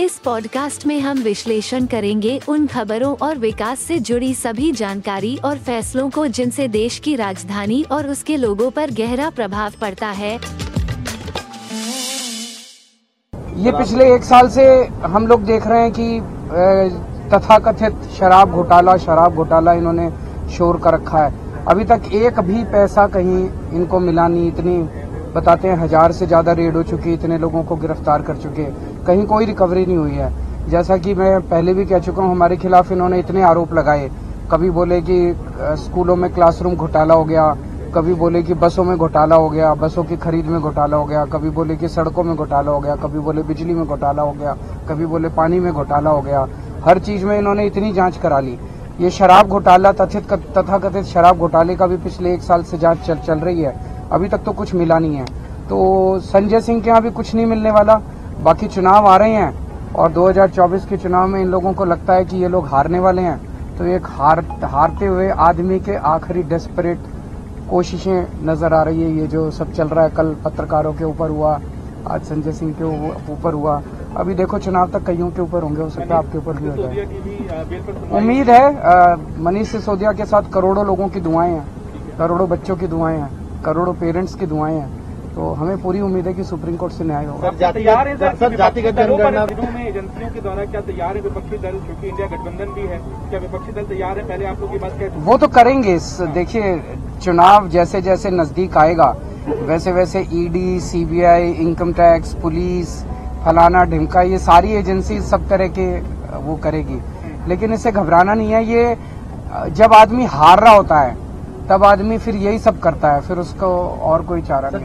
इस पॉडकास्ट में हम विश्लेषण करेंगे उन खबरों और विकास से जुड़ी सभी जानकारी और फैसलों को जिनसे देश की राजधानी और उसके लोगों पर गहरा प्रभाव पड़ता है। ये पिछले एक साल से हम लोग देख रहे हैं कि तथाकथित शराब घोटाला शराब घोटाला इन्होंने शोर कर रखा है। अभी तक एक भी पैसा कहीं इनको मिला नहीं, इतनी, बताते हैं, हज़ार से ज़्यादा रेड हो चुकी इतने लोगों को गिरफ़्तार कर चुके कहीं कोई रिकवरी नहीं हुई है। जैसा कि मैं पहले भी कह चुका हूँ हमारे खिलाफ इन्होंने इतने आरोप लगाए। कभी बोले कि स्कूलों में क्लासरूम घोटाला हो गया कभी बोले कि बसों में घोटाला हो गया बसों की खरीद में घोटाला हो गया कभी बोले कि सड़कों में घोटाला हो गया कभी बोले बिजली में घोटाला हो गया कभी बोले पानी में घोटाला हो गया। हर चीज़ में इन्होंने इतनी जाँच करा ली। ये शराब घोटाला तथित तथा कथित शराब घोटाले का भी पिछले एक साल से जाँच चल, चल रही है। अभी तक तो कुछ मिला नहीं है। तो संजय सिंह के यहाँ भी कुछ नहीं मिलने वाला। बाकी चुनाव आ रहे हैं और 2024 के चुनाव में इन लोगों को लगता है कि ये लोग हारने वाले हैं। तो एक हार हारते हुए आदमी के आखिरी डेस्परेट कोशिशें नज़र आ रही है। ये जो सब चल रहा है कल पत्रकारों के ऊपर हुआ आज संजय सिंह के ऊपर हुआ। अभी देखो चुनाव तक कईयों के ऊपर होंगे हो सकता है आपके ऊपर भी हो जाए। उम्मीद है मनीष सिसोदिया के साथ करोड़ों लोगों की दुआएँ हैं करोड़ों बच्चों की दुआएँ हैं करोड़ों पेरेंट्स की दुआएँ हैं। तो हमें पूरी उम्मीद है कि सुप्रीम कोर्ट से न्याय होगा। तैयार है सर जातिगत जनगणना में एजेंसियों के द्वारा क्या तैयार है विपक्षी दल? क्योंकि इंडिया गठबंधन भी है। क्या विपक्षी दल तैयार है? पहले आप लोग की बात कहते वो तो करेंगे देखिए चुनाव जैसे जैसे नज़दीक आएगा वैसे वैसे ED CBI income tax police फलाना ढिमका ये सारी एजेंसी सब तरह के वो करेगी। लेकिन इसे घबराना नहीं है ये जब आदमी हार रहा होता है तब आदमी फिर यही सब करता है फिर उसको और कोई चारा नहीं